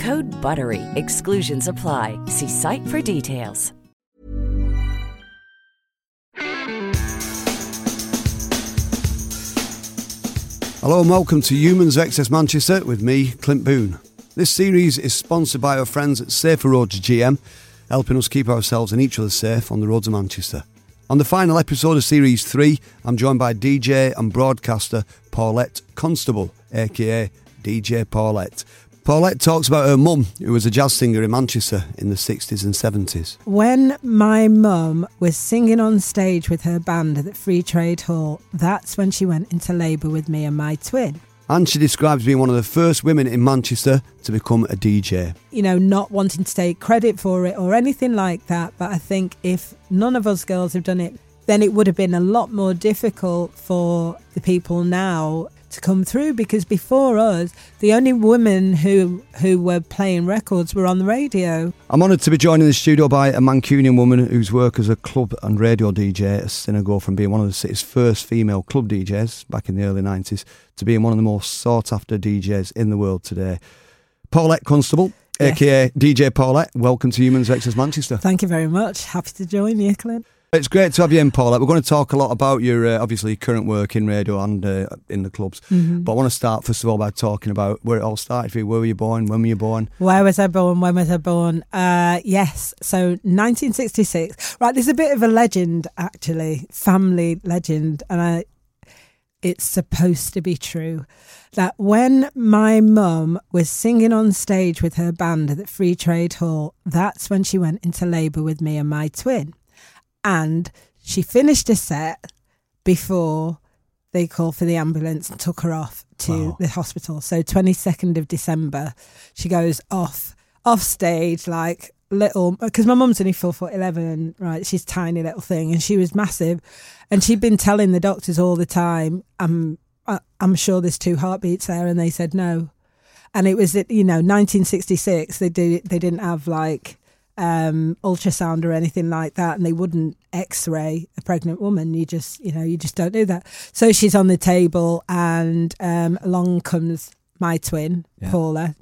Code BUTTERY. Exclusions apply. See site for details. Hello and welcome to Humans Excess Manchester with me, Clint Boon. This series is sponsored by our friends at Safer Roads GM, helping us keep ourselves and each other safe on the roads of Manchester. On the final episode of Series 3, I'm joined by DJ and broadcaster Paulette Constable, aka DJ Paulette. Paulette talks about her mum, who was a jazz singer in Manchester in the 60s and 70s. When my mum was singing on stage with her band at the Free Trade Hall, that's when she went into labour with me and my twin. And she describes being one of the first women in Manchester to become a DJ. You know, not wanting to take credit for it or anything like that, but I think if none of us girls have done it, then it would have been a lot more difficult for the people now to come through because before us, the only women who who were playing records were on the radio. I'm honoured to be joined in the studio by a Mancunian woman whose work as a club and radio DJ has seen her go from being one of the city's first female club DJs back in the early 90s to being one of the most sought after DJs in the world today. Paulette Constable, Yes. aka DJ Paulette, welcome to Humans Vexus Manchester. Thank you very much. Happy to join you, Clint. It's great to have you in, Paulette. We're going to talk a lot about your uh, obviously current work in radio and uh, in the clubs. Mm-hmm. But I want to start first of all by talking about where it all started for you. Where were you born? When were you born? Where was I born? When was I born? Uh, yes, so 1966. Right, there's a bit of a legend actually, family legend, and I, it's supposed to be true. That when my mum was singing on stage with her band at the Free Trade Hall, that's when she went into labour with me and my twin. And she finished a set before they called for the ambulance and took her off to Wow. the hospital. So 22nd of December, she goes off off stage like little because my mum's only four foot eleven, right? She's tiny little thing, and she was massive, and she'd been telling the doctors all the time, "I'm I- I'm sure there's two heartbeats there," and they said no, and it was you know 1966. They did they didn't have like um, ultrasound or anything like that, and they wouldn't X-ray a pregnant woman. You just, you know, you just don't do that. So she's on the table, and um, along comes my twin, Yeah. Paula,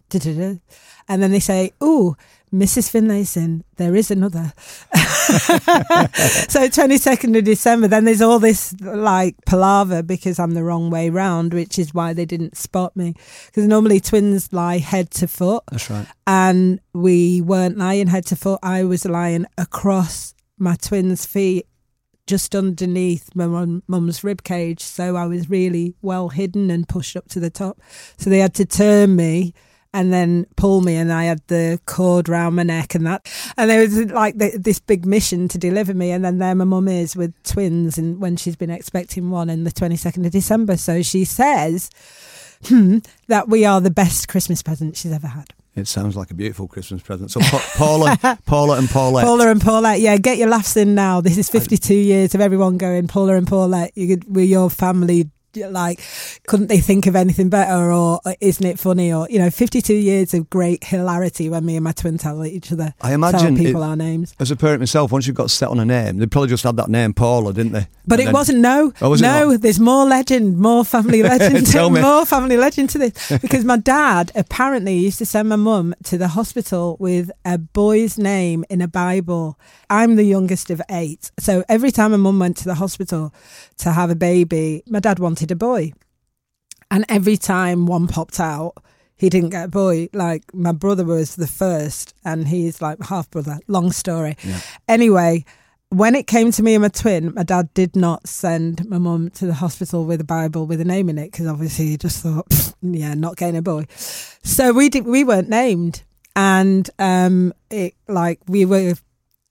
and then they say, "Oh, Mrs. Finlayson, there is another." so 22nd of December, then there's all this like palaver because I'm the wrong way round, which is why they didn't spot me. Because normally twins lie head to foot, That's right. and we weren't lying head to foot. I was lying across my twin's feet, just underneath my mum's rib cage. So I was really well hidden and pushed up to the top. So they had to turn me and then pull me, and I had the cord round my neck and that. And there was like th this big mission to deliver me. And then there my mum is with twins, and when she's been expecting one in the 22nd of December. So she says hmm, that we are the best Christmas present she's ever had. It sounds like a beautiful Christmas present. So Pa- Paula, Paula and Paulette. Paula and Paulette, yeah, get your laughs in now. This is 52 years of everyone going, Paula and Paulette, you could, we're your family. Like, couldn't they think of anything better, or uh, isn't it funny? Or you know, 52 years of great hilarity when me and my twin tell each other. I imagine tell people it- our names. As a parent myself, once you've got set on a name, they probably just had that name Paula, didn't they? But And it then- wasn't. No, Oh, was no. not? There's more legend, more family legend, Tell me. more family legend to this. Because my dad apparently used to send my mum to the hospital with a boy's name in a Bible. I'm the youngest of eight, so every time my mum went to the hospital to have a baby, my dad wanted a boy, and every time one popped out. He didn't get a boy. Like my brother was the first, and he's like half brother. Long story. Anyway, when it came to me and my twin, my dad did not send my mum to the hospital with a Bible with a name in it because obviously he just thought, yeah, not getting a boy. So we did. We weren't named, and um, it like we were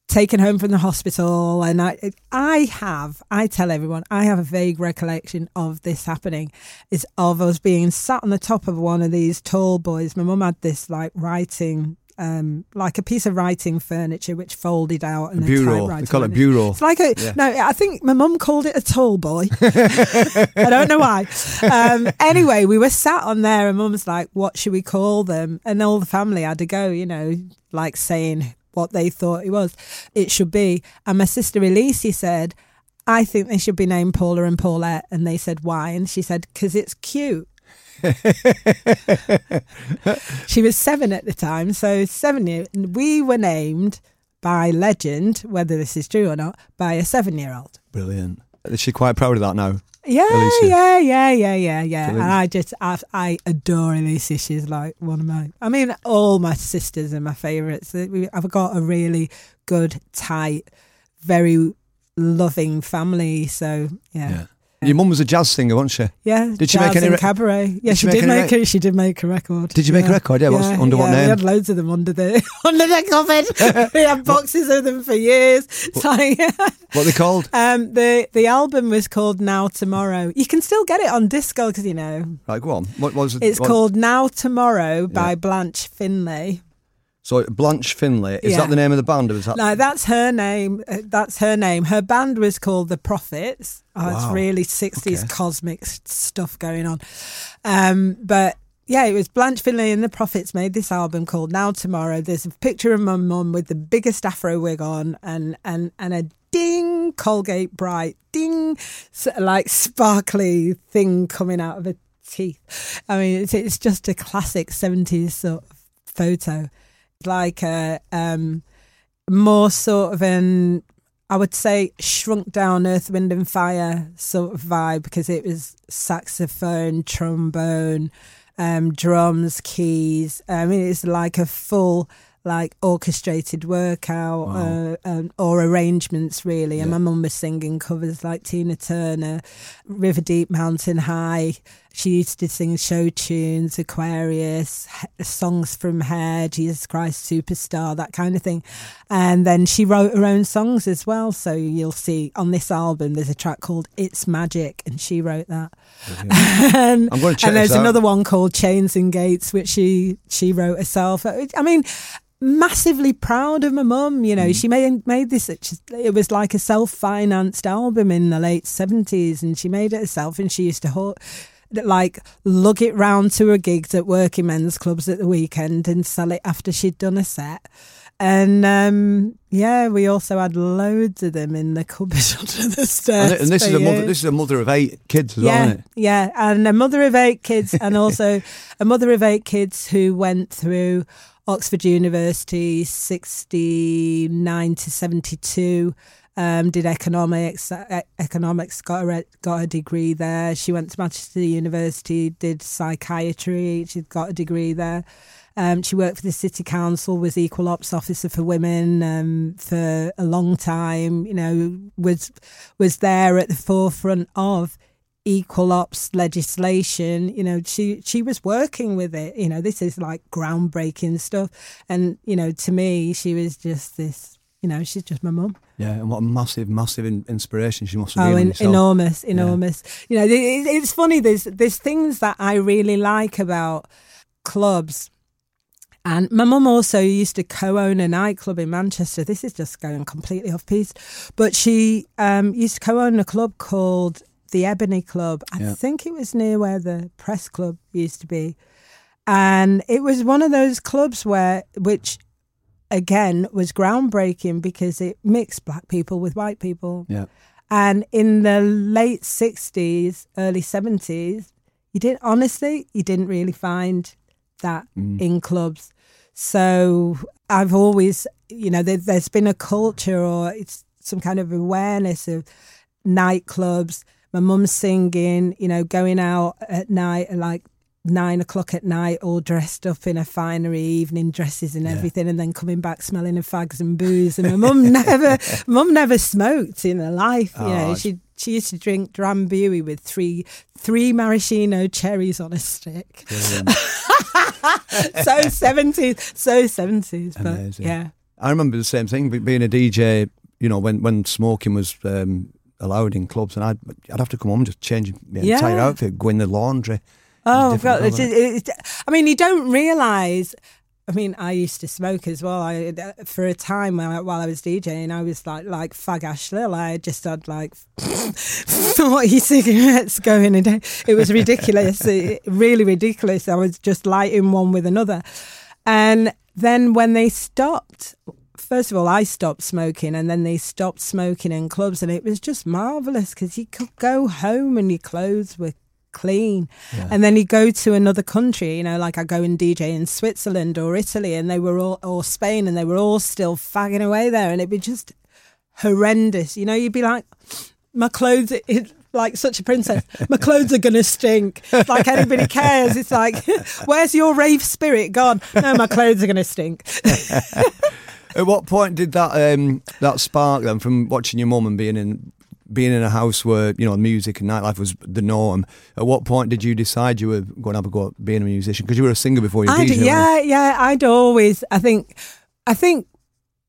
taken home from the hospital and I I have I tell everyone I have a vague recollection of this happening is of us being sat on the top of one of these tall boys my mum had this like writing um like a piece of writing furniture which folded out and A bureau. They call it bureau. it's like a Yeah. no I think my mum called it a tall boy I don't know why. Um, anyway, we were sat on there, and mum's like, "What should we call them?" And all the family had to go, you know, like saying what they thought it was. It should be. And my sister Elise said, "I think they should be named Paula and Paulette." And they said, "Why?" And she said, "Because it's cute." she was seven at the time, so seven years. We were named by legend, whether this is true or not, by a seven-year-old. Brilliant. Is she quite proud of that now? Yeah, Alicia. yeah, yeah, yeah, yeah, yeah. And I just, I, I adore Alicia. She's like one of my. I mean, all my sisters are my favourites. I've got a really good, tight, very loving family. So yeah, Yeah. Your mum was a jazz singer, wasn't she? yeah. Did she make any re- cabaret? Yeah, Did she, she did make rec- She did make a record. Did you make a record? Yeah, what's- under what yeah, name? We had loads of them under the under the cupboard. we had boxes of them for years. What are they called? um, the the album was called Now Tomorrow. You can still get it on Discogs because you know Right, go on. What was it? it's what- called Now Tomorrow by Yeah. Blanche Finlay. So Blanche Finlay. Is Yeah. that the name of the band, or is that? No, that's her name. Uh, That's her name. Her band was called The Prophets. Oh, it's really 60s Okay. cosmic stuff going on. Um, but yeah, it was Blanche Finlay and The Prophets made this album called Now Tomorrow. There's a picture of my mum with the biggest afro wig on and, and, and a ding Colgate Bright, ding, like sparkly thing coming out of her teeth. I mean, it's, it's just a classic 70s sort of photo. Like a, um, more sort of an I would say shrunk down Earth, Wind and Fire sort of vibe because it was saxophone, trombone, um, drums, keys. I mean, it's like a full like orchestrated workout uh, um, or arrangements really. And my mum was singing covers like Tina Turner, River Deep, Mountain High. She used to sing show tunes, Aquarius, songs from Hair, Jesus Christ Superstar, that kind of thing. And then she wrote her own songs as well. So you'll see on this album, there's a track called It's Magic, and she wrote that. and, I'm gonna check and there's out. another one called Chains and Gates, which she she wrote herself. I mean, massively proud of my mum. You know, Mm. she made made this. It was like a self financed album in the late seventies, and she made it herself. And she used to hold, like lug it round to her gigs at working men's clubs at the weekend and sell it after she'd done a set. and um, yeah, we also had loads of them in the cupboard under the stairs. And, and this is a mother. This is a mother of eight kids as yeah, well, isn't it? yeah, and a mother of eight kids, and also a mother of eight kids who went through Oxford University, sixty nine to seventy two. Um, did economics, uh, economics got a got a degree there. She went to Manchester University, did psychiatry. She got a degree there. Um, she worked for the city council, was equal ops officer for women um, for a long time. You know, was was there at the forefront of equal ops legislation. You know, she she was working with it. You know, this is like groundbreaking stuff. And you know, to me, she was just this. You know, she's just my mum. Yeah, and what a massive, massive in- inspiration she must have Oh, been. in, yourself. enormous, enormous. You know, it, it's funny. There's there's things that I really like about clubs. And my mum also used to co-own a nightclub in Manchester. This is just going completely off piece, but she um, used to co-own a club called the Ebony Club. I Yeah. think it was near where the press club used to be, and it was one of those clubs where which again was groundbreaking because it mixed black people with white people. Yeah. And in the late 60s, early 70s, you didn't, honestly, you didn't really find that mm. in clubs. So I've always, you know, there, there's been a culture or it's some kind of awareness of nightclubs. My mum's singing, you know, going out at night like nine o'clock at night, all dressed up in a finery evening dresses and everything, and then coming back smelling of fags and booze. And my mum never, mum never smoked in her life. You know, Oh, she she used to drink Drambuie with three three maraschino cherries on a stick. so seventies, so seventies, but Amazing. yeah. I remember the same thing, being a DJ, you know, when, when smoking was um, allowed in clubs, and I'd, I'd have to come home and just change my Yeah. entire outfit, go in the laundry. Oh God! It's, colour. it's, I mean, you don't realise. I mean, I used to smoke as well. I for a time while I, while I was DJing, I was like like Fag Ash Lil. I just had like forty cigarettes going a day. It was ridiculous, It- really ridiculous. I was just lighting one with another, and then when they stopped. First of all, I stopped smoking, and then they stopped smoking in clubs, and it was just marvelous because you could go home and your clothes were clean. And then you go to another country, you know, like I go and DJ in Switzerland or Italy and they were all, or Spain and they were all still fagging away there. And it'd be just horrendous. You know, you'd be like, my clothes, it, like such a princess, my clothes are going to stink. Like anybody cares. It's like, where's your rave spirit gone? No, my clothes are going to stink. At what point did that um, that spark then from watching your mum and being in being in a house where you know music and nightlife was the norm? At what point did you decide you were going to have a go at being a musician? Because you were a singer before you I'd, yeah, yeah. I'd always. I think. I think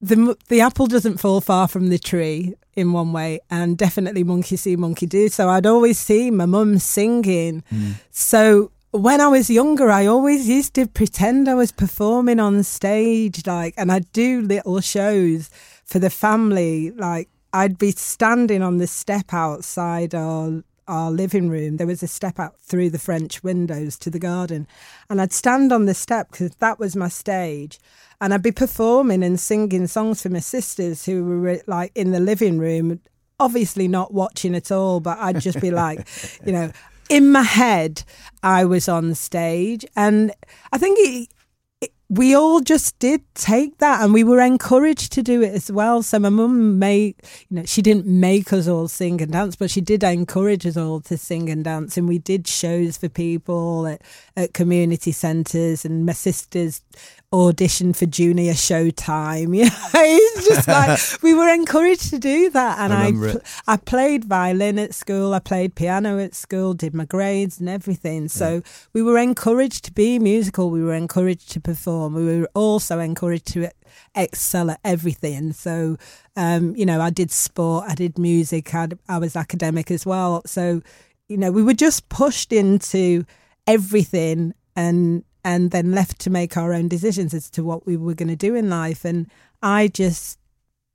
the the apple doesn't fall far from the tree in one way, and definitely monkey see, monkey do. So I'd always see my mum singing. Mm. So when I was younger, I always used to pretend I was performing on stage, like, and I'd do little shows for the family. Like, I'd be standing on the step outside our our living room. There was a step out through the French windows to the garden, and I'd stand on the step because that was my stage. And I'd be performing and singing songs for my sisters who were like in the living room, obviously not watching at all, but I'd just be like, you know, in my head, I was on stage. And I think it, it, we all just did take that and we were encouraged to do it as well. So my mum made, you know, she didn't make us all sing and dance, but she did encourage us all to sing and dance. And we did shows for people at, at community centres and my sisters audition for junior showtime. You know, it's just like we were encouraged to do that. And I I, pl- I played violin at school, I played piano at school, did my grades and everything. So we were encouraged to be musical, we were encouraged to perform, we were also encouraged to excel at everything. So, um, you know, I did sport, I did music, I, I was academic as well. So, you know, we were just pushed into everything and and then left to make our own decisions as to what we were going to do in life. And I just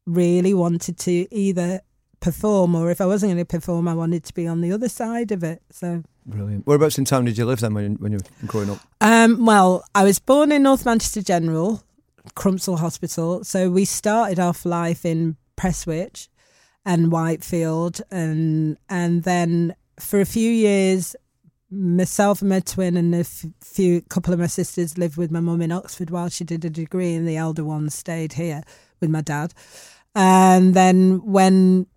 really wanted to either perform or if I wasn't going to perform, I wanted to be on the other side of it. So, Brilliant. Whereabouts in town did you live then when, when you were growing up? um, well, I was born in North Manchester General, Crumpsall Hospital. So we started off life in Prestwich and Whitefield, and and then for a few years, myself and my twin and a f- few couple of my sisters lived with my mum in Oxford while she did a degree, and the elder one stayed here with my dad. And then when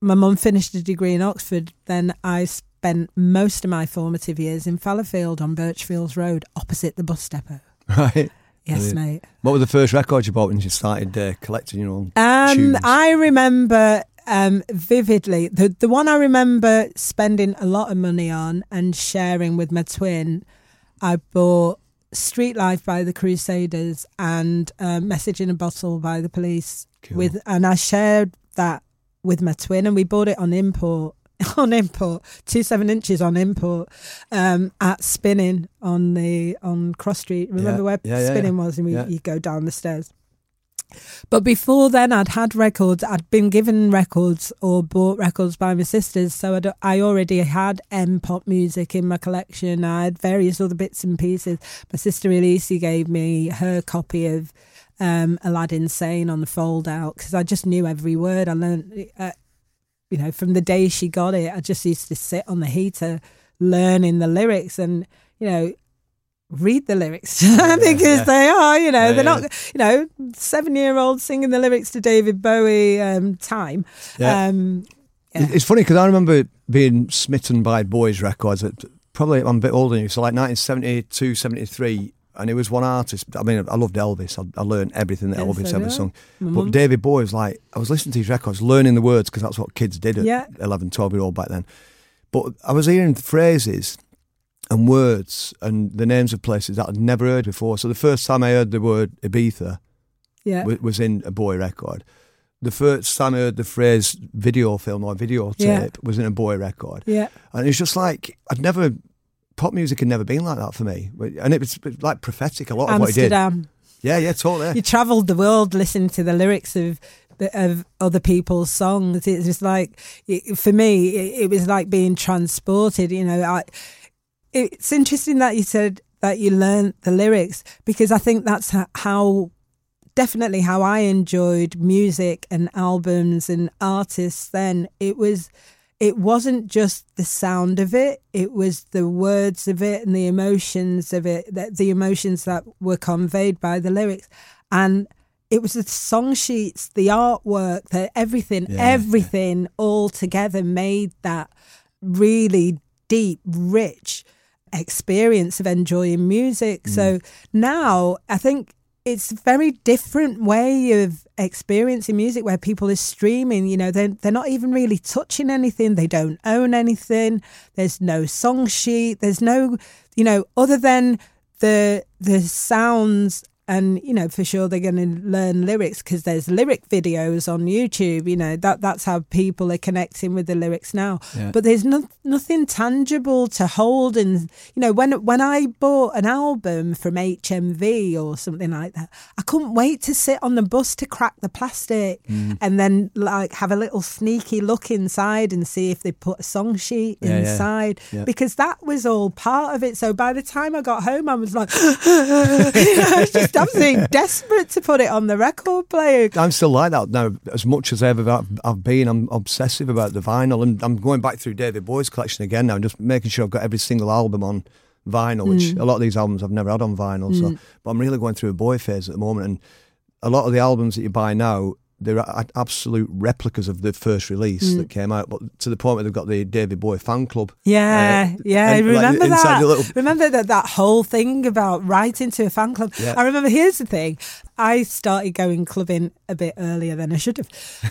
my mum finished a degree in Oxford, then I spent most of my formative years in Fallowfield on Birchfields Road, opposite the bus depot. Right. Yes, mate. What were the first records you bought when you started uh, collecting your own Um, tunes? I remember um, vividly the the one I remember spending a lot of money on and sharing with my twin. I bought Street Life by the Crusaders and uh, Message in a Bottle by the Police Cool. with, and I shared that with my twin, and we bought it on import. On import, two seven inches on import, um, at Spin Inn on the on Cross Street. Remember Yeah. where Yeah, Spin Inn yeah. was, and we you go down the stairs. But before then, I'd had records. I'd been given records or bought records by my sisters. So I'd, I already had M pop music in my collection. I had various other bits and pieces. My sister Elise gave me her copy of um, Aladdin Sane on the fold out because I just knew every word. I learned, uh, you know, from the day she got it, I just used to sit on the heater learning the lyrics and, you know, read the lyrics because yeah. they are, you know, Yeah, they're not, you know, seven year old singing the lyrics to David Bowie um, time. Um. It's funny because I remember being smitten by Bowie's records. At, probably I'm a bit older than you, so like 1972, 73. And it was one artist. I mean, I loved Elvis. I, I learned everything that Yes, Elvis ever sung. My But David Bowie was like, I was listening to his records, learning the words because that's what kids did at Yeah. 11, 12 year old back then. But I was hearing phrases and words and the names of places that I'd never heard before. So the first time I heard the word Ibiza yeah. wa- was in a Bowie record. The first time I heard the phrase video film or videotape Yeah. was in a Bowie record. Yeah. And it's just like, I'd never, pop music had never been like that for me. And it was like prophetic, a lot of what he did. Amsterdam. Yeah, yeah, totally. You travelled the world listening to the lyrics of of other people's songs. It's just like it, for me, it, it was like being transported. You know, I, it's interesting that you said that you learned the lyrics because I think that's how definitely how I enjoyed music and albums and artists. Then it was. It wasn't just the sound of it; it was the words of it and the emotions of it. That the emotions that were conveyed by the lyrics, and it was the song sheets, the artwork, the everything, Yeah, everything all together made that really deep, rich experience of enjoying music. So mm. now I think it's a very different way of experiencing music where people are streaming, you know, they're, they're not even really touching anything. They don't own anything. There's no song sheet. There's no, you know, other than the, the sounds and you know for sure they're going to learn lyrics because there's lyric videos on YouTube. You know that that's how people are connecting with the lyrics now. Yeah. But there's no, nothing tangible to hold, and you know when when I bought an album from HMV or something like that, I couldn't wait to sit on the bus to crack the plastic Mm. and then like have a little sneaky look inside and see if they put a song sheet Yeah, inside Yeah. because that was all part of it. So by the time I got home, I was like, I was absolutely desperate to put it on the record player. I'm still like that now. As much as ever I've, been, I'm obsessive about the vinyl, and I'm going back through David Bowie's collection again now, just making sure I've got every single album on vinyl. Which Mm. a lot of these albums I've never had on vinyl. So, but I'm really going through a Bowie phase at the moment, and a lot of the albums that you buy now. They're absolute replicas of the first release Mm. that came out, but to the point where they've got the David Bowie fan club. Yeah, Uh, yeah. I and, like, remember inside that. little- Remember that that whole thing about writing to a fan club. Yeah. I remember. Here's the thing: I started going clubbing a bit earlier than I should have,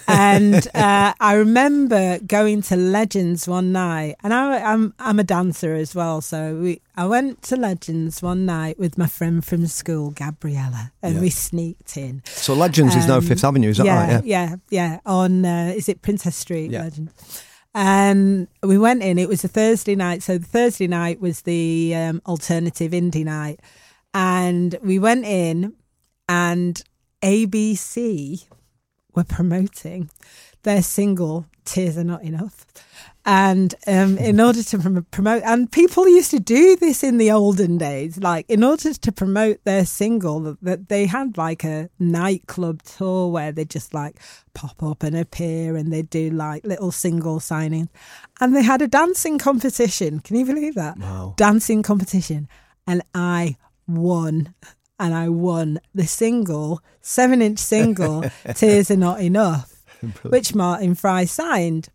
and uh, I remember going to Legends one night, and I, I'm I'm a dancer as well, so we. I went to Legends one night with my friend from school, Gabriella, and Yeah. we sneaked in. So Legends is now Um, Fifth Avenue, is that yeah, right? Yeah, yeah. On uh, is it Princess Street? Yeah. Legend. And we went in. It was a Thursday night, so the Thursday night was the um, alternative indie night, and we went in, and ABC were promoting their single "Tears Are Not Enough," And um, in order to prom- promote, and people used to do this in the olden days, like in order to promote their single, that they had like a nightclub tour where they just like pop up and appear and they do like little single signings. And they had a dancing competition. Can you believe that? Wow. Dancing competition. And I won. And I won the single, seven inch single, Tears Are Not Enough, which Martin Fry signed.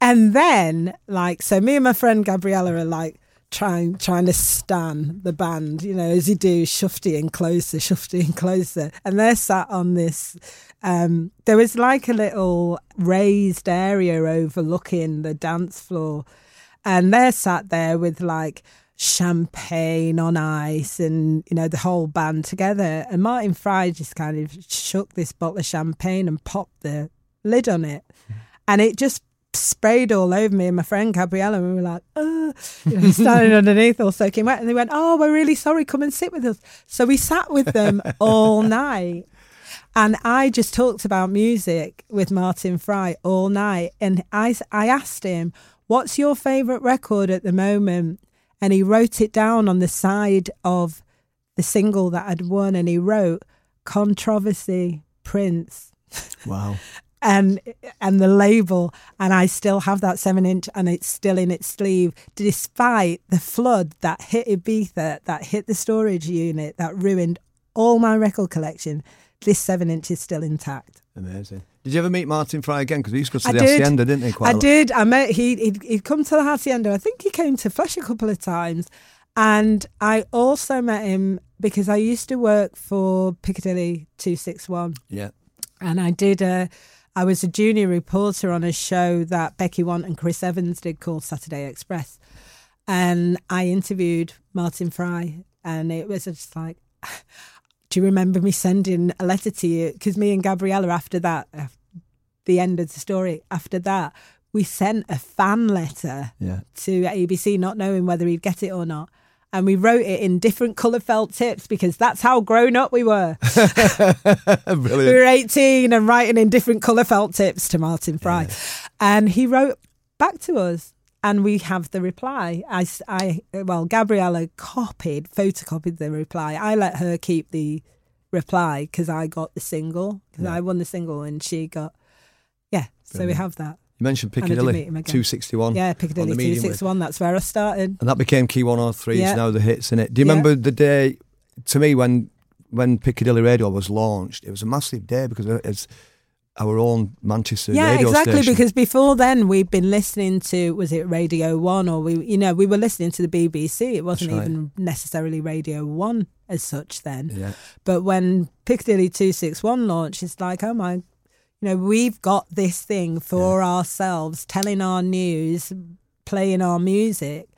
And then, like, so me and my friend Gabriella are like trying trying to stan the band, you know, as you do, shufting closer, shufting closer. And they're sat on this. Um, there was like a little raised area overlooking the dance floor, and they're sat there with like champagne on ice and you know the whole band together and martin fry just kind of shook this bottle of champagne and popped the lid on it and it just sprayed all over me and my friend Gabriella and we were like, oh, you know, standing underneath all soaking wet. And they went, oh, we're really sorry, come and sit with us. So we sat with them all night. And I just talked about music with Martin Fry all night. And I, I asked him, what's your favourite record at the moment? And he wrote it down on the side of the single that I'd won. And he wrote, Controversy, Prince. Wow. and and the label and I still have that seven inch and it's still in its sleeve despite the flood that hit Ibiza that hit the storage unit that ruined all my record collection this seven inch is still intact Amazing. Did you ever meet Martin Fry again? Because he used to go to I the did. Hacienda, didn't he? Quite I did I met he he'd, he'd come to the Hacienda I think he came to Flesh a couple of times and I also met him because I used to work for Piccadilly 261 Yeah. and I did a I was a junior reporter on a show that Becky Want and Chris Evans did called Saturday Express. And I interviewed Martin Fry and it was just like do you remember me sending a letter to you because me and Gabriella after that uh, the end of the story after that we sent a fan letter Yeah. to ABC not knowing whether he'd get it or not and we wrote it in different colour felt tips because that's how grown up we were. we were 18 and writing in different colour felt tips to Martin Fry. And he wrote back to us and we have the reply. I, I well, Gabriella copied, photocopied the reply. I let her keep the reply because I got the single, because I won the single and she got, yeah, so we have that. You mentioned And I did Piccadilly meet him again. 261. Yeah, Piccadilly the medium wave. 261, that's where I started. And that became Key 103. Yeah. Now the hits in it. Do you Yeah. remember the day, to me, when when Piccadilly Radio was launched? It was a massive day because it's our own Manchester yeah, exactly. station. Because before then, we'd been listening to was it Radio One or we, you know, we were listening to the BBC. It wasn't right. even necessarily Radio One as such then. Yeah. But when Piccadilly Two Six One launched, it's like, oh my, you know, we've got this thing for ourselves, telling our news, playing our music.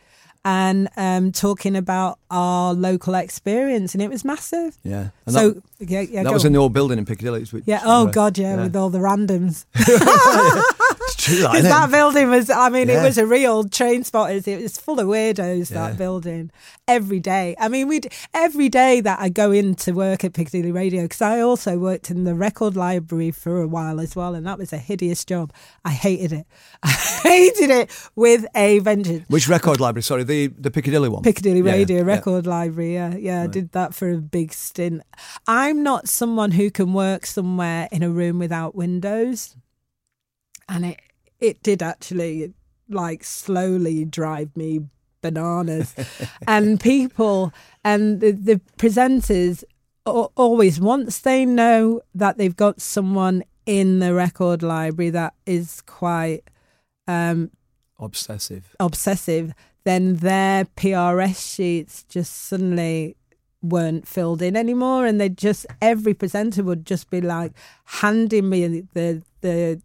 And um, talking about our local experience, and it was massive. Yeah. And so that, yeah, yeah, that was on. in the old building in Piccadilly. Yeah. Oh God, yeah, with all the randoms. It's true, that, Because that building was, I mean, it was a real train spotters. It was full of weirdos, Yeah. that building, every day. I mean, we'd, every day that I go in to work at Piccadilly Radio, because I also worked in the record library for a while as well, and that was a hideous job. I hated it. I hated it with a vengeance. Which record library? Sorry, the, the Piccadilly one. Piccadilly Yeah, Radio yeah. Record Library. Yeah, yeah, I did that for a big stint. I'm not someone who can work somewhere in a room without windows, and it it did actually like slowly drive me bananas. and people and the, the presenters always once they know that they've got someone in the record library that is quite um Obsessive. obsessive, then their PRS sheets just suddenly weren't filled in anymore, and they just every presenter would just be like handing me the the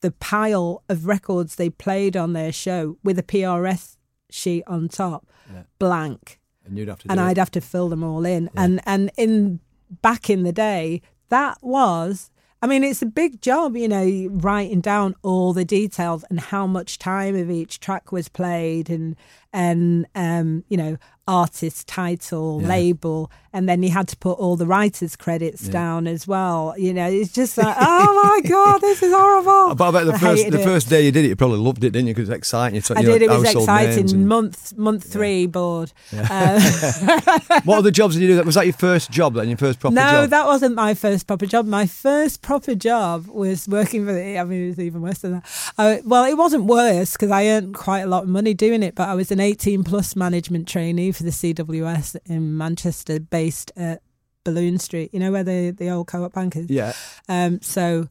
the pile of records they played on their show with a PRS sheet on top, Yeah. blank And you'd have to and it. I'd have to fill them all in. Yeah. And and in back in the day, that was. I mean, it's a big job, you know, writing down all the details and how much time of each track was played, and and um, you know, artist title, Yeah. label, and then you had to put all the writers' credits down as well. You know, it's just like, oh my god, this is horrible. But I bet the I first the it. first day you did it, you probably loved it, didn't you? Because it's exciting. I did. It was exciting. and- Month month three board. Uh, what other jobs did you do? That was that your first job then? Your first proper no, job? No, that wasn't my first proper job. My first proper job was working for the. I mean, it was even worse than that. I, well, it wasn't worse because I earned quite a lot of money doing it. But I was an 18 plus management trainee for the CWS in Manchester, based at Balloon Street. You know where the the old co-op bank is. yeah. Um, so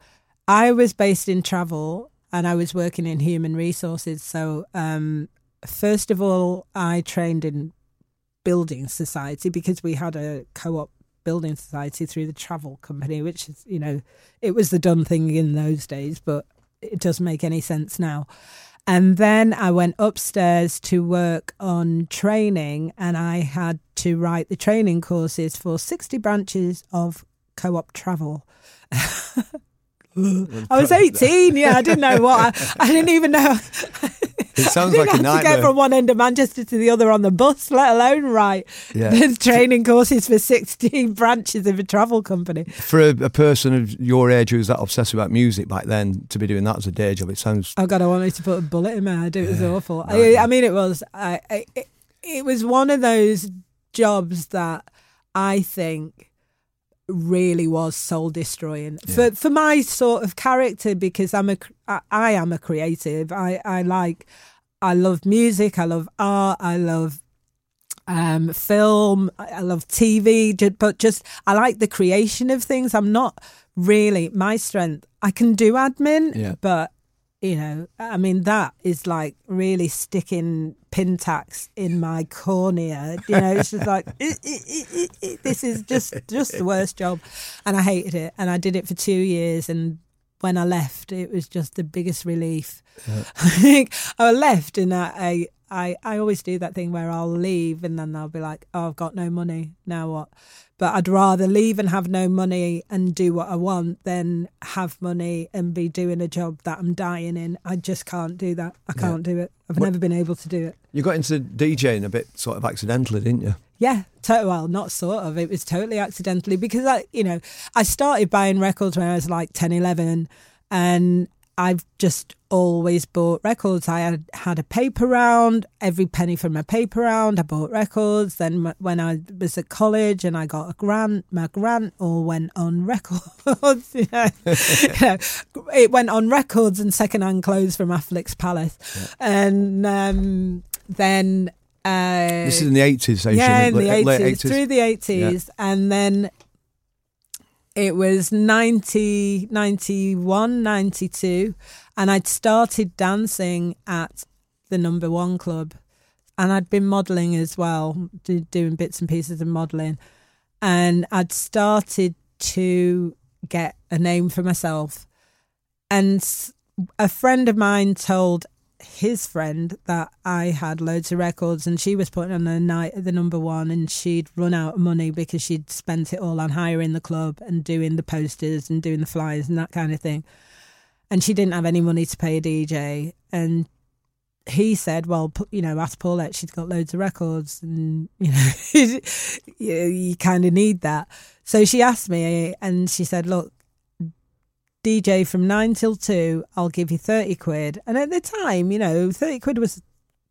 I was based in travel and I was working in human resources. So um, first of all, I trained in building society because we had a co-op building society through the travel company, which is, you know, it was the done thing in those days, but it doesn't make any sense now. And then I went upstairs to work on training, and I had to write the training courses for 60 branches of co op travel. I was 18, yeah, I didn't know what. I, I didn't even know. It sounds like a have to nightmare. go from one end of Manchester to the other on the bus, let alone write Yeah. the training courses for 16 branches of a travel company. For a, a person of your age who was that obsessed about music back then, to be doing that as a day job, it sounds. Oh God, I wanted to put a bullet in my head. It was awful. I, I mean, it was. I, I, it, it was one of those jobs that I think really was soul destroying for for my sort of character because I'm a I, I am a creative. I I like I love music. I love art. I love um film i I love tv but just i like the creation of things i'm not really my strength i can do admin Yeah. but you know i mean that is like really sticking pin tacks in my cornea. You know it's just like "Eh, eh, eh, eh, eh." this is just just the worst job. And i hated it. And i did it for two years. And when i left it was just the biggest relief. I think I left and I, I, I I always do that thing where I'll leave and then I'll be like, oh, I've got no money. Now what? But I'd rather leave and have no money and do what I want than have money and be doing a job that I'm dying in. I just can't do that. I can't do it. I've What- never been able to do it. You got into DJing a bit sort of accidentally, didn't you? Yeah, to- well, not sort of. It was totally accidentally because I, you know, I started buying records when I was like 10, 11, and I've just always bought records. I had had a paper round, every penny from a paper round, I bought records. Then m- when I was at college and I got a grant, my grant all went on records. you know. You know, it went on records and secondhand clothes from Affleck's Palace, and um, then. Uh, This is in the 80s, so yeah, in late, the late eighties, through the eighties, and then it was 90, 91, 92, and I'd started dancing at the Number One Club, and I'd been modelling as well, do, doing bits and pieces of modelling, and I'd started to get a name for myself, and a friend of mine told his friend that I had loads of records and she was putting on a night at the number one and she'd run out of money because she'd spent it all on hiring the club and doing the posters and doing the flyers and that kind of thing. And she didn't have any money to pay a DJ. And he said, well, you know, ask Paulette, she's got loads of records and, you know, you, you kind of need that. So she asked me and she said, look, DJ from nine till two, I'll give you 30 quid. And at the time, you know, 30 quid was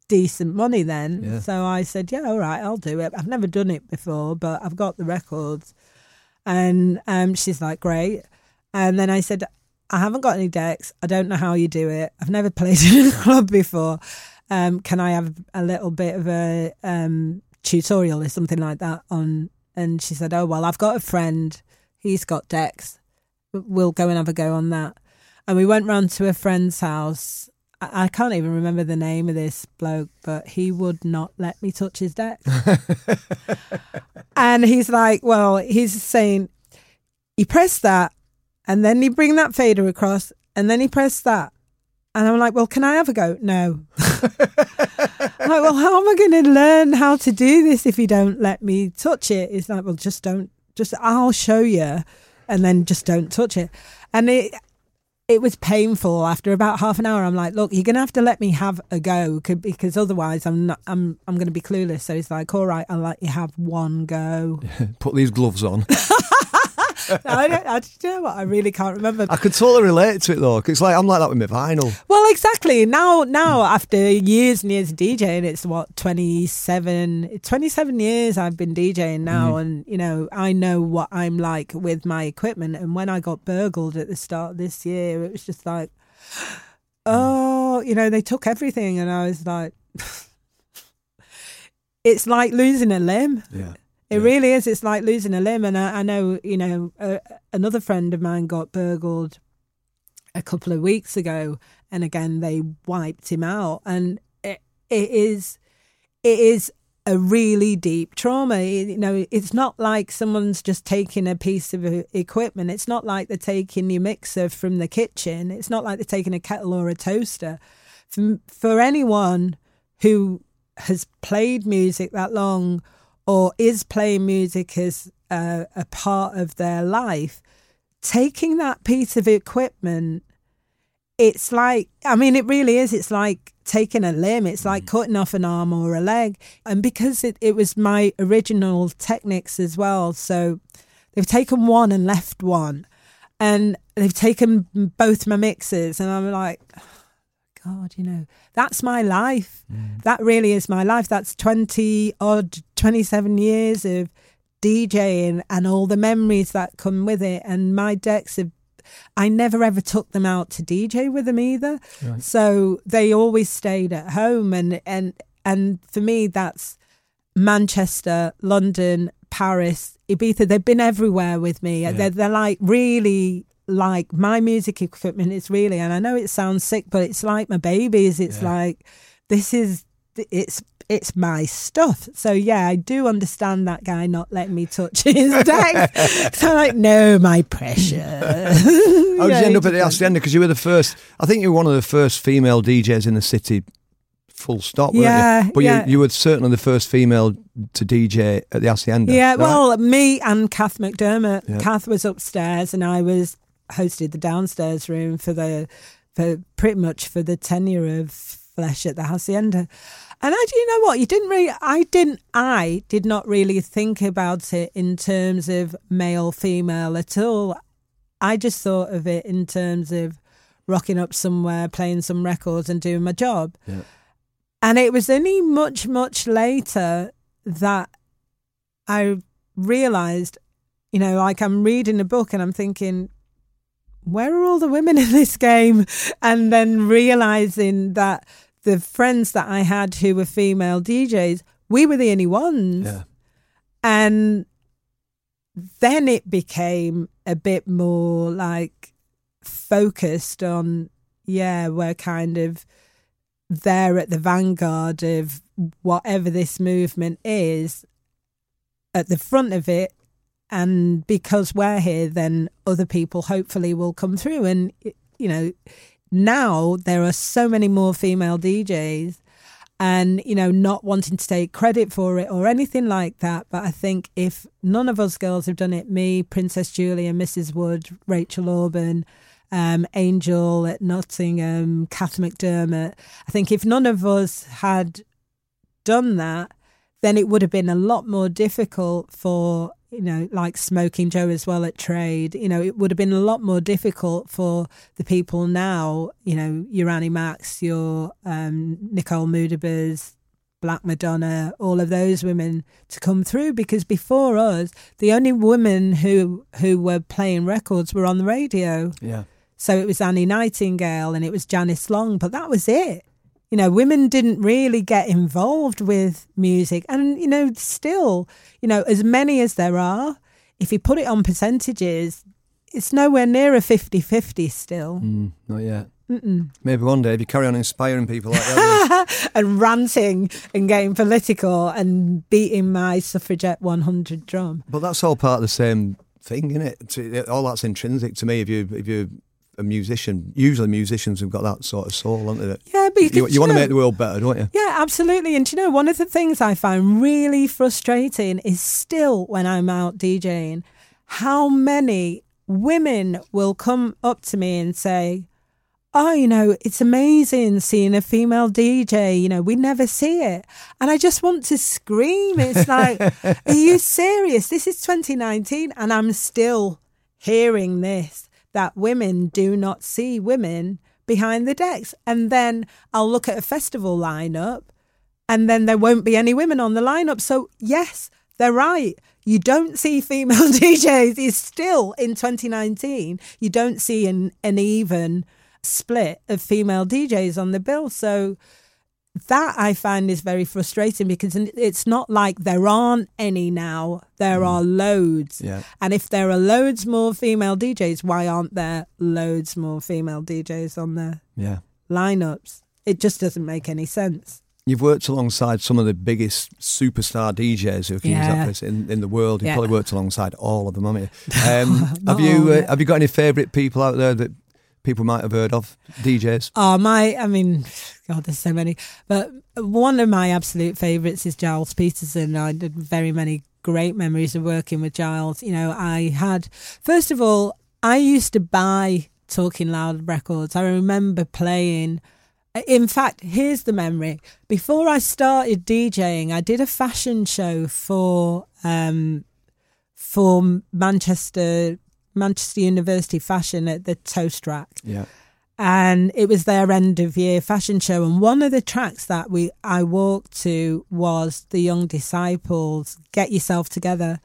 decent money then. Yeah. So I said, yeah, all right, I'll do it. I've never done it before, but I've got the records. And um, she's like, great. And then I said, I haven't got any decks. I don't know how you do it. I've never played in a club before. Um, can I have a little bit of a um, tutorial or something like that on? And she said, oh, well, I've got a friend. He's got decks we'll go and have a go on that. And we went round to a friend's house. I, I can't even remember the name of this bloke, but he would not let me touch his deck. and he's like, well, he's saying, you press that, and then you bring that fader across, and then you press that. And I'm like, well, can I have a go? No. I'm like, well, how am I going to learn how to do this if you don't let me touch it? He's like, well, just don't, just, I'll show you and then just don't touch it. And it, it was painful after about half an hour. I'm like, look, you're gonna have to let me have a go because otherwise I'm not, I'm I'm gonna be clueless. So he's like, all right, I'll let you have one go. Put these gloves on. I, don't, I, do you know what? I really can't remember. I could totally relate to it though. 'cause it's like I'm like that with my vinyl. Well, exactly. Now, now after years and years of DJing, it's what 27, 27 years I've been DJing now, mm-hmm. and you know I know what I'm like with my equipment. And when I got burgled at the start of this year, it was just like, mm. oh, you know, they took everything, and I was like, it's like losing a limb. Yeah. It really is. It's like losing a limb. And I, I know, you know, uh, another friend of mine got burgled a couple of weeks ago, and again they wiped him out. And it, it is, it is a really deep trauma. You know, it's not like someone's just taking a piece of uh, equipment. It's not like they're taking your mixer from the kitchen. It's not like they're taking a kettle or a toaster. For, for anyone who has played music that long or is playing music as a, a part of their life, taking that piece of equipment, it's like, I mean, it really is. It's like taking a limb, it's like mm. cutting off an arm or a leg. And because it, it was my original Technics as well, so they've taken one and left one. And they've taken both my mixes, and I'm like, God, you know, that's my life. Mm. That really is my life. That's 20 odd, 27 years of DJing and all the memories that come with it. And my decks have, I never ever took them out to DJ with them either. So they always stayed at home. And, and, and for me, that's Manchester, London, Paris, Ibiza. They've been everywhere with me. They're, they're like really like my music equipment is really, and I know it sounds sick, but it's like my babies. It's like this is it's it's my stuff. So yeah, I do understand that guy not letting me touch his deck. so I'm like, no, my pressure. How did you end up at the Hacienda? Because you were the first. I think you were one of the first female DJs in the city. Full stop. weren't Yeah, you? But yeah. you, you were certainly the first female to DJ at the Hacienda. Yeah, right? well, me and Kath McDermott. Yeah. Kath was upstairs, and I was hosted the downstairs room for the for pretty much for the tenure of Flesh at the Hacienda. And I, do you know what? You didn't really. I didn't. I did not really think about it in terms of male female at all. I just thought of it in terms of rocking up somewhere, playing some records, and doing my job. Yeah. And it was only much, much later that I realized, you know, like I'm reading a book and I'm thinking, where are all the women in this game? And then realizing that the friends that I had who were female DJs, we were the only ones. Yeah. And then it became a bit more like focused on, yeah, we're kind of there at the vanguard of whatever this movement is at the front of it. And because we're here, then other people hopefully will come through. And, you know, now there are so many more female DJs and you know not wanting to take credit for it or anything like that but i think if none of us girls have done it me princess julia mrs wood rachel auburn um, angel at nottingham kath mcdermott i think if none of us had done that then it would have been a lot more difficult for you know like smokin jo as well at trade you know it would have been a lot more difficult for the people now you know your annie macs your um, nicole moudabers black madonna all of those women to come through because before us the only women who who were playing records were on the radio Yeah. so it was Annie Nightingale and it was Janice Long, but that was it. You know, women didn't really get involved with music. And, you know, still, you know, as many as there are, if you put it on percentages, it's nowhere near a 50 50 still. Mm, not yet. Maybe one day if you carry on inspiring people like that. and ranting and getting political and beating my suffragette 100 drum. but that's all part of the same thing, isn't it? All that's intrinsic to me. If you if you're a musician, usually musicians have got that sort of soul, haven't they? Yeah, but you, You, you want to make the world better, don't you? Yeah, absolutely. And you know, one of the things I find really frustrating is still when I'm out DJing, how many women will come up to me and say, oh, you know, it's amazing seeing a female DJ. You know, we never see it. And I just want to scream. It's like, are you serious? This is 2019 and I'm still hearing this that women do not see women behind the decks. And then I'll look at a festival lineup and then there won't be any women on the lineup. So, yes, they're right. You don't see female DJs. It's still in 2019. You don't see an, an even split of female DJs on the bill. So that I find is very frustrating because it's not like there aren't any now. There mm. are loads. Yeah. And if there are loads more female DJs, why aren't there loads more female DJs on the yeah. lineups? It just doesn't make any sense. You've worked alongside some of the biggest superstar DJs who can yeah. use that phrase in, in the world. You've Yeah. probably worked alongside all of them, haven't you? Um, have you uh, have you got any favourite people out there that people might have heard of? DJs. Oh, my, I mean, God, there's so many. But one of my absolute favourites is Gilles Peterson. I did very many great memories of working with Gilles. You know, I had, first of all, I used to buy Talking Loud records. I remember playing. In fact, here's the memory. Before I started DJing, I did a fashion show for um, for Manchester Manchester University Fashion at the Toast Rack. Yeah. and it was their end of year fashion show. And one of the tracks that we I walked to was the Young Disciples Get Yourself Together.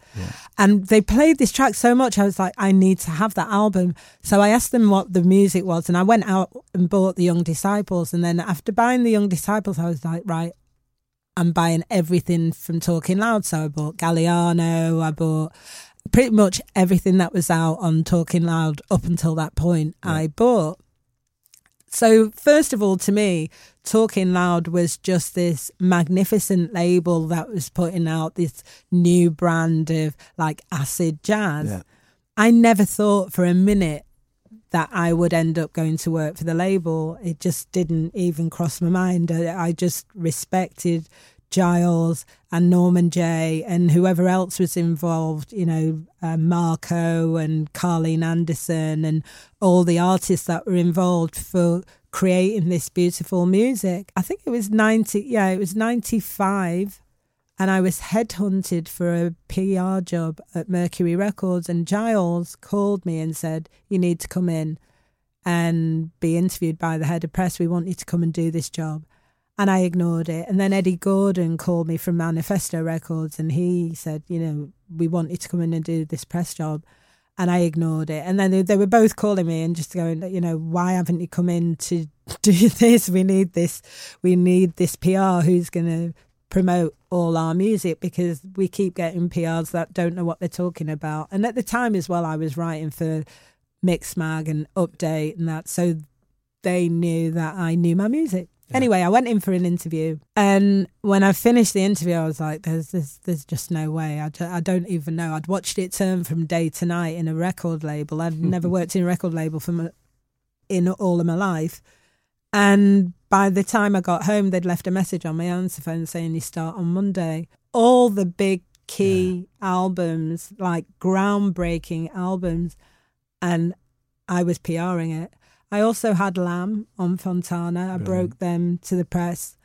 And they played this track so much I was like I need to have that album. So I asked them what the music was and I went out and bought the Young Disciples. And then after buying the Young Disciples I was like right I'm buying everything from Talking Loud. So I bought Galliano I bought pretty much everything that was out on Talking Loud up until that point I bought so, first of all, to me, Talking Loud was just this magnificent label that was putting out this new brand of like acid jazz. Yeah. I never thought for a minute that I would end up going to work for the label. It just didn't even cross my mind. I, I just respected Gilles and Norman Jay and whoever else was involved, you know, uh, Marco and Carleen Anderson and all the artists that were involved for creating this beautiful music. I think it was 90, yeah, it was 95 and I was headhunted for a PR job at Mercury Records and Gilles called me and said, "You need to come in and be interviewed by the head of press. We want you to come and do this job." And I ignored it. And then Eddie Gordon called me from Manifesto Records and he said, you know, we want you to come in and do this press job. And I ignored it. And then they, they were both calling me and just going, you know, why haven't you come in to do this? We need this. We need this PR who's going to promote all our music because we keep getting PRs that don't know what they're talking about. And at the time as well, I was writing for Mixmag and Update and that. So they knew that I knew my music. Anyway, I went in for an interview, and when I finished the interview, I was like, "There's, there's, there's just no way. I, ju- I don't even know." I'd watched it turn from day to night in a record label. I'd never worked in a record label for my, in all of my life, and by the time I got home, they'd left a message on my answer phone saying, "You start on Monday." All the big key albums, like groundbreaking albums, and I was PRing it. I also had Lamb on Fontana. I broke them to the press.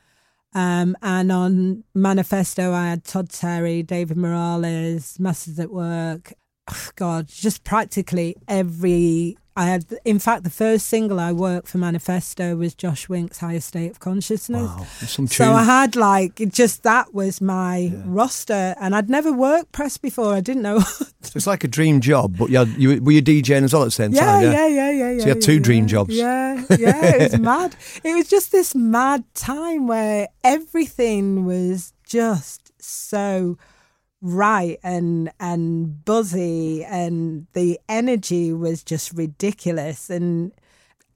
Um, and on Manifesto, I had Todd Terry, David Morales, Masters at Work. Ugh, God, just practically every. I had, in fact, the first single I worked for Manifesto was Josh Wink's Higher State of Consciousness. Wow. Some So I had like just that was my roster, and I'd never worked press before. I didn't know. So it's like a dream job, but you, had, you were you DJing as well at the same yeah, time? yeah, yeah, yeah, yeah. So you had two yeah, dream yeah. jobs. Yeah, yeah. It was mad. It was just this mad time where everything was just so right and and buzzy and the energy was just ridiculous and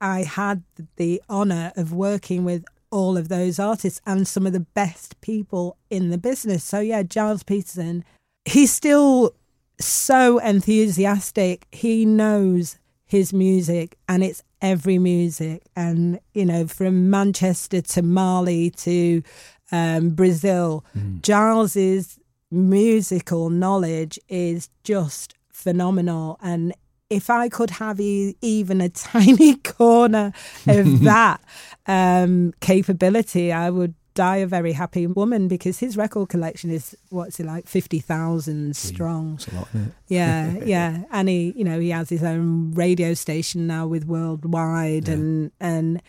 I had the honor of working with all of those artists and some of the best people in the business. So yeah, Gilles Peterson, he's still so enthusiastic. He knows his music and it's every music. And, you know, from Manchester to Mali to um, Brazil, Gilles's musical knowledge is just phenomenal. And if I could have e- even a tiny corner of that um, capability, I would die a very happy woman because his record collection is what's it like fifty thousand strong. Lot, isn't it? Yeah, yeah, and he, you know, he has his own radio station now with Worldwide, Yeah. and and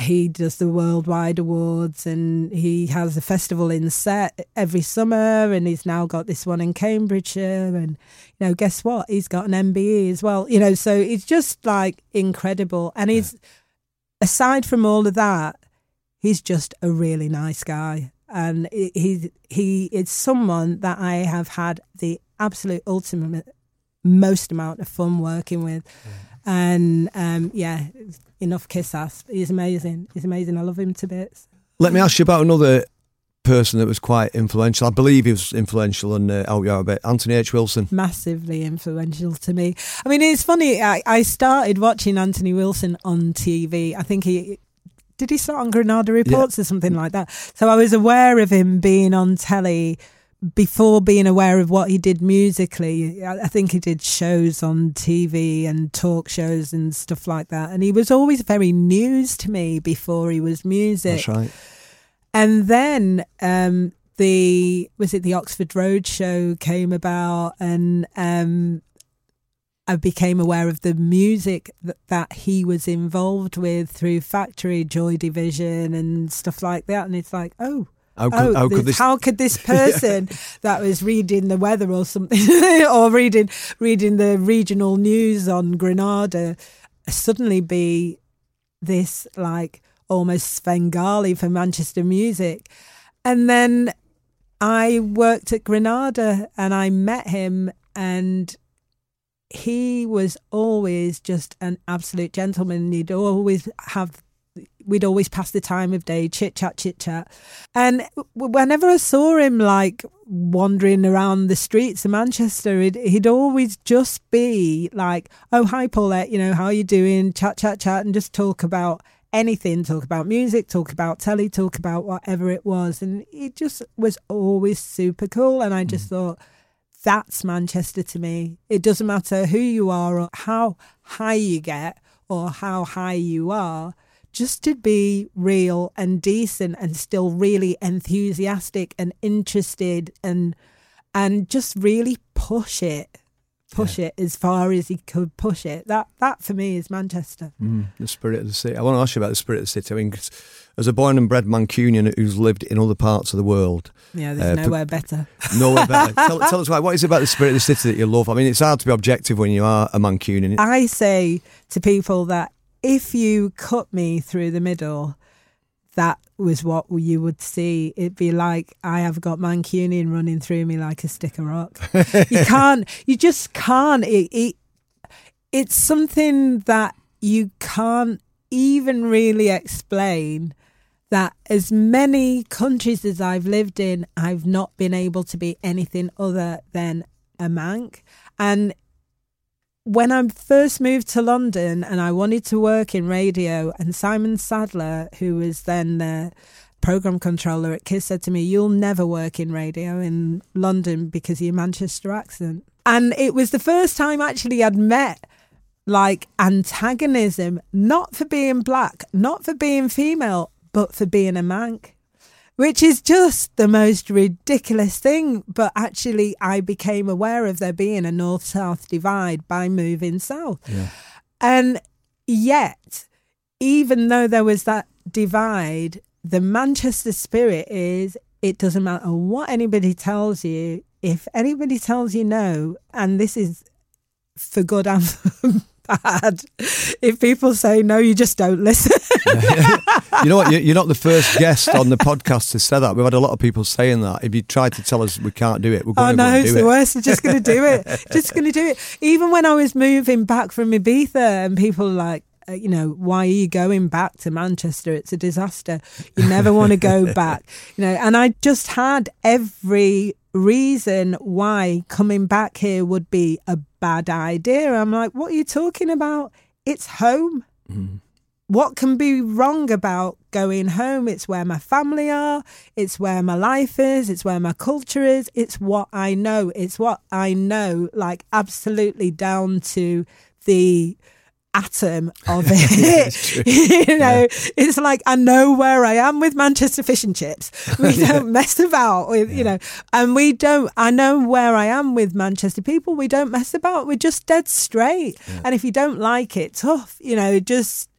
he does the Worldwide Awards, and he has a festival in Sète every summer, and he's now got this one in Cambridgeshire, and you know, guess what? He's got an MBE as well. You know, so it's just like incredible, and he's aside from all of that, he's just a really nice guy, and he he, is someone that I have had the absolute ultimate most amount of fun working with, and um, yeah, enough kiss ass. He's amazing. He's amazing. I love him to bits. Let me ask you about another person that was quite influential. I believe he was influential and uh, out a bit. Anthony H. Wilson. massively influential to me. I mean, it's funny. I, I started watching Anthony Wilson on TV. I think he did he start on Granada Reports or something like that. So I was aware of him being on telly before being aware of what he did musically. I, think he did shows on TV and talk shows and stuff like that. And he was always very news to me before he was music. That's right. And then um, the was it the Oxford Road show came about, and um, I became aware of the music that, that he was involved with through Factory, Joy Division, and stuff like that. And it's like, oh. How could, oh, how could this- how could this person that was reading the weather or something, or reading reading the regional news on Granada, suddenly be this like almost Svengali for Manchester music. And then I worked at Granada and I met him and he was always just an absolute gentleman. He'd always have we'd always pass the time of day chit chat chit chat. And whenever i saw him like wandering around the streets of manchester he'd, he'd always just be like oh hi paulette you know how are you doing? Chat chat chat and just talk about anything talk about music talk about telly talk about whatever it was. And it just was always super cool. And i just mm. thought that's Manchester to me. It doesn't matter who you are or how high you get or how high you are, just to be real and decent and still really enthusiastic and interested and and just really push it. Push it as far as he could push it. That that for me is Manchester. Mm, the spirit of the city. I want to ask you about the spirit of the city. I mean, 'cause as a born and bred Mancunian who's lived in other parts of the world, Yeah, there's Uh, nowhere better. nowhere better. tell, tell us why. What is it about the spirit of the city that you love? I mean, it's hard to be objective when you are a Mancunian. I say to people that if you cut me through the middle, that was what you would see. It'd be like I have got Mancunian running through me like a stick of rock. you can't. You just can't. It, it, it's something that you can't even really explain. That as many countries as I've lived in, I've not been able to be anything other than a Manc. And when I first moved to London and I wanted to work in radio, and Simon Sadler, who was then the program controller at Kiss, said to me, You'll never work in radio in London because of your Manchester accent. And it was the first time actually I'd met like antagonism, not for being black, not for being female, but for being a Manc which is just the most ridiculous thing. But actually, I became aware of there being a north south divide by moving south. And yet, even though there was that divide, the Manchester spirit is it doesn't matter what anybody tells you. If anybody tells you no, and this is for good and for bad, if people say no, you just don't listen. you know what? You- You're not the first guest on the podcast to say that. We've had a lot of people saying that. If you try to tell us we can't do it, we're Oh going to no, go and it's the worst. You're just going to do it. just going to do it. Even when I was moving back from Ibiza, and people were like, uh, you know, why are you going back to Manchester? It's a disaster. You never want to go back. You know, and I just had every reason why coming back here would be a bad idea. I'm like, what are you talking about? It's home. What can be wrong about going home? It's where my family are. It's where my life is. It's where my culture is. It's what I know. It's what I know, like absolutely down to the atom of it. you know, yeah. it's like I know where I am with Manchester fish and chips. We don't mess about with, yeah. you know, and we don't. I know where I am with Manchester people. We don't mess about. We're just dead straight. And if you don't like it, tough. You know, just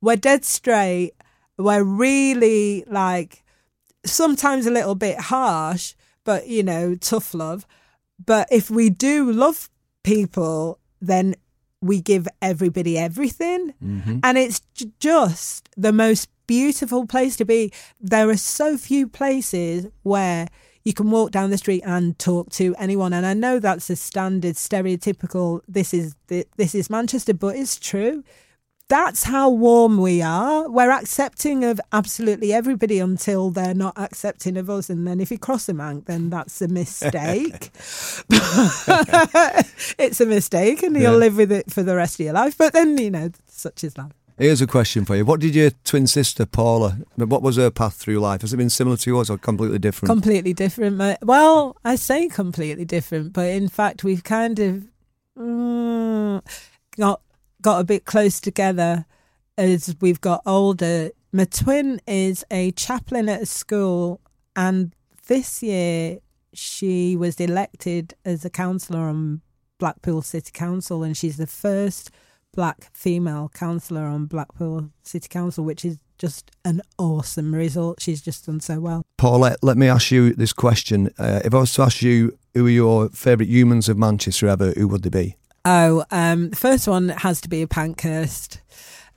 we're dead straight. We're really like sometimes a little bit harsh, but you know, tough love. But if we do love people, then we give everybody everything. Mm-hmm. And it's j- just the most beautiful place to be. There are so few places where you can walk down the street and talk to anyone. And I know that's a standard, stereotypical. This is this is Manchester, but it's true that's how warm we are. We're accepting of absolutely everybody until they're not accepting of us. And then if you cross a man, then that's a mistake. it's a mistake and you'll yeah. live with it for the rest of your life. But then, you know, such is life. Here's a question for you. What did your twin sister, Paula, what was her path through life? Has it been similar to yours or completely different? Completely different. Well, I say completely different, but in fact, we've kind of mm, got got a bit close together as we've got older. My twin is a chaplain at a school, and this year she was elected as a councillor on Blackpool City Council, and she's the first black female councillor on Blackpool City Council, which is just an awesome result. She's just done so well. Paulette, let me ask you this question. Uh, if I was to ask you who are your favourite humans of Manchester ever, who would they be? Oh, um, the first one has to be a Pankhurst.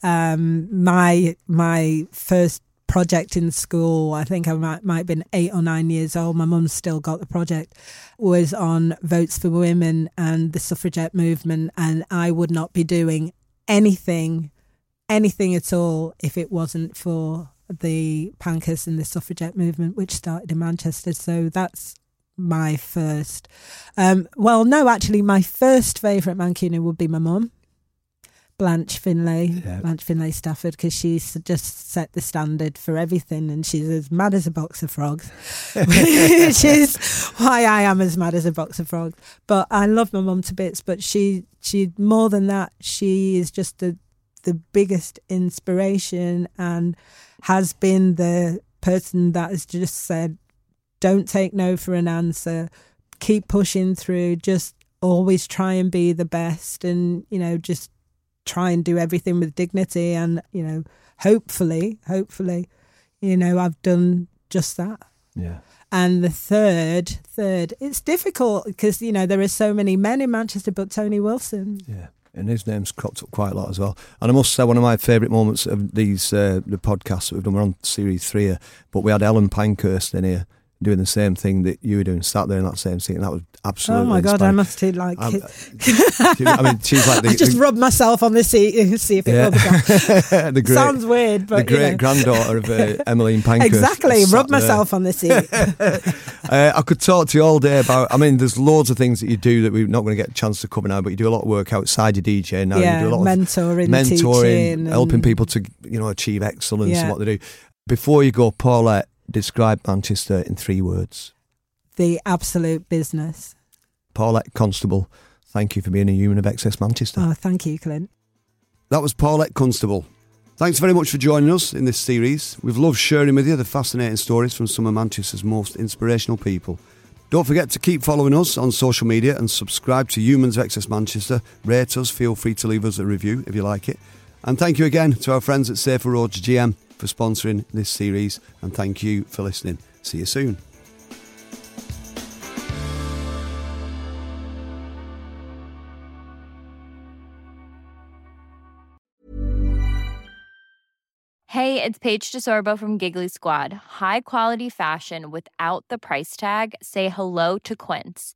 Um, my my first project in school, I think I might, might have been eight or nine years old. My mum still got the project, was on votes for women and the suffragette movement. And I would not be doing anything, anything at all if it wasn't for the Pankhurst and the suffragette movement, which started in Manchester. So that's my first. Um, well, no, actually, my first favourite Mancunian would be my mum. Blanche Finlay, yeah. Blanche Finlay Stafford, because she's just set the standard for everything, and she's as mad as a box of frogs, which is why I am as mad as a box of frogs. But I love my mum to bits. But she, she more than that, she is just the the biggest inspiration, and has been the person that has just said, don't take no for an answer. Keep pushing through. Just always try and be the best and, you know, just try and do everything with dignity. And, you know, hopefully, hopefully, you know, I've done just that. Yeah. And the third, third, it's difficult because, you know, there are so many men in Manchester, but Tony Wilson. Yeah and his name's cropped up quite a lot as well. And I must say, one of my favourite moments of these uh, the podcasts that we've done, we're on series three here, but we had Helen Pankhurst in here, doing the same thing that you were doing, sat there in that same seat, and that was absolutely. Oh my god, inspiring. I must have like. Um, I mean, she's like the. I just the, rubbed myself on the seat and see if it yeah. the great, Sounds weird, but the great you know. granddaughter of uh, Emmeline Pankhurst. Exactly, rub myself on the seat. uh, I could talk to you all day about. I mean, there's loads of things that you do that we're not going to get a chance to cover now, but you do a lot of work outside your DJ now. Yeah, you do a lot mentoring, of mentoring, helping people to you know achieve excellence yeah. in what they do. Before you go, Paulette, describe Manchester in three words the absolute business. Paulette Constable, thank you for being a human of XS Manchester. Oh, thank you, Clint. That was Paulette Constable. Thanks very much for joining us in this series. We've loved sharing with you the fascinating stories from some of Manchester's most inspirational people. Don't forget to keep following us on social media and subscribe to Humans of XS Manchester. Rate us, feel free to leave us a review if you like it. And thank you again to our friends at Safer Roads GM for sponsoring this series. And thank you for listening. See you soon. Hey, it's Paige DeSorbo from Giggly Squad. High quality fashion without the price tag. Say hello to Quince.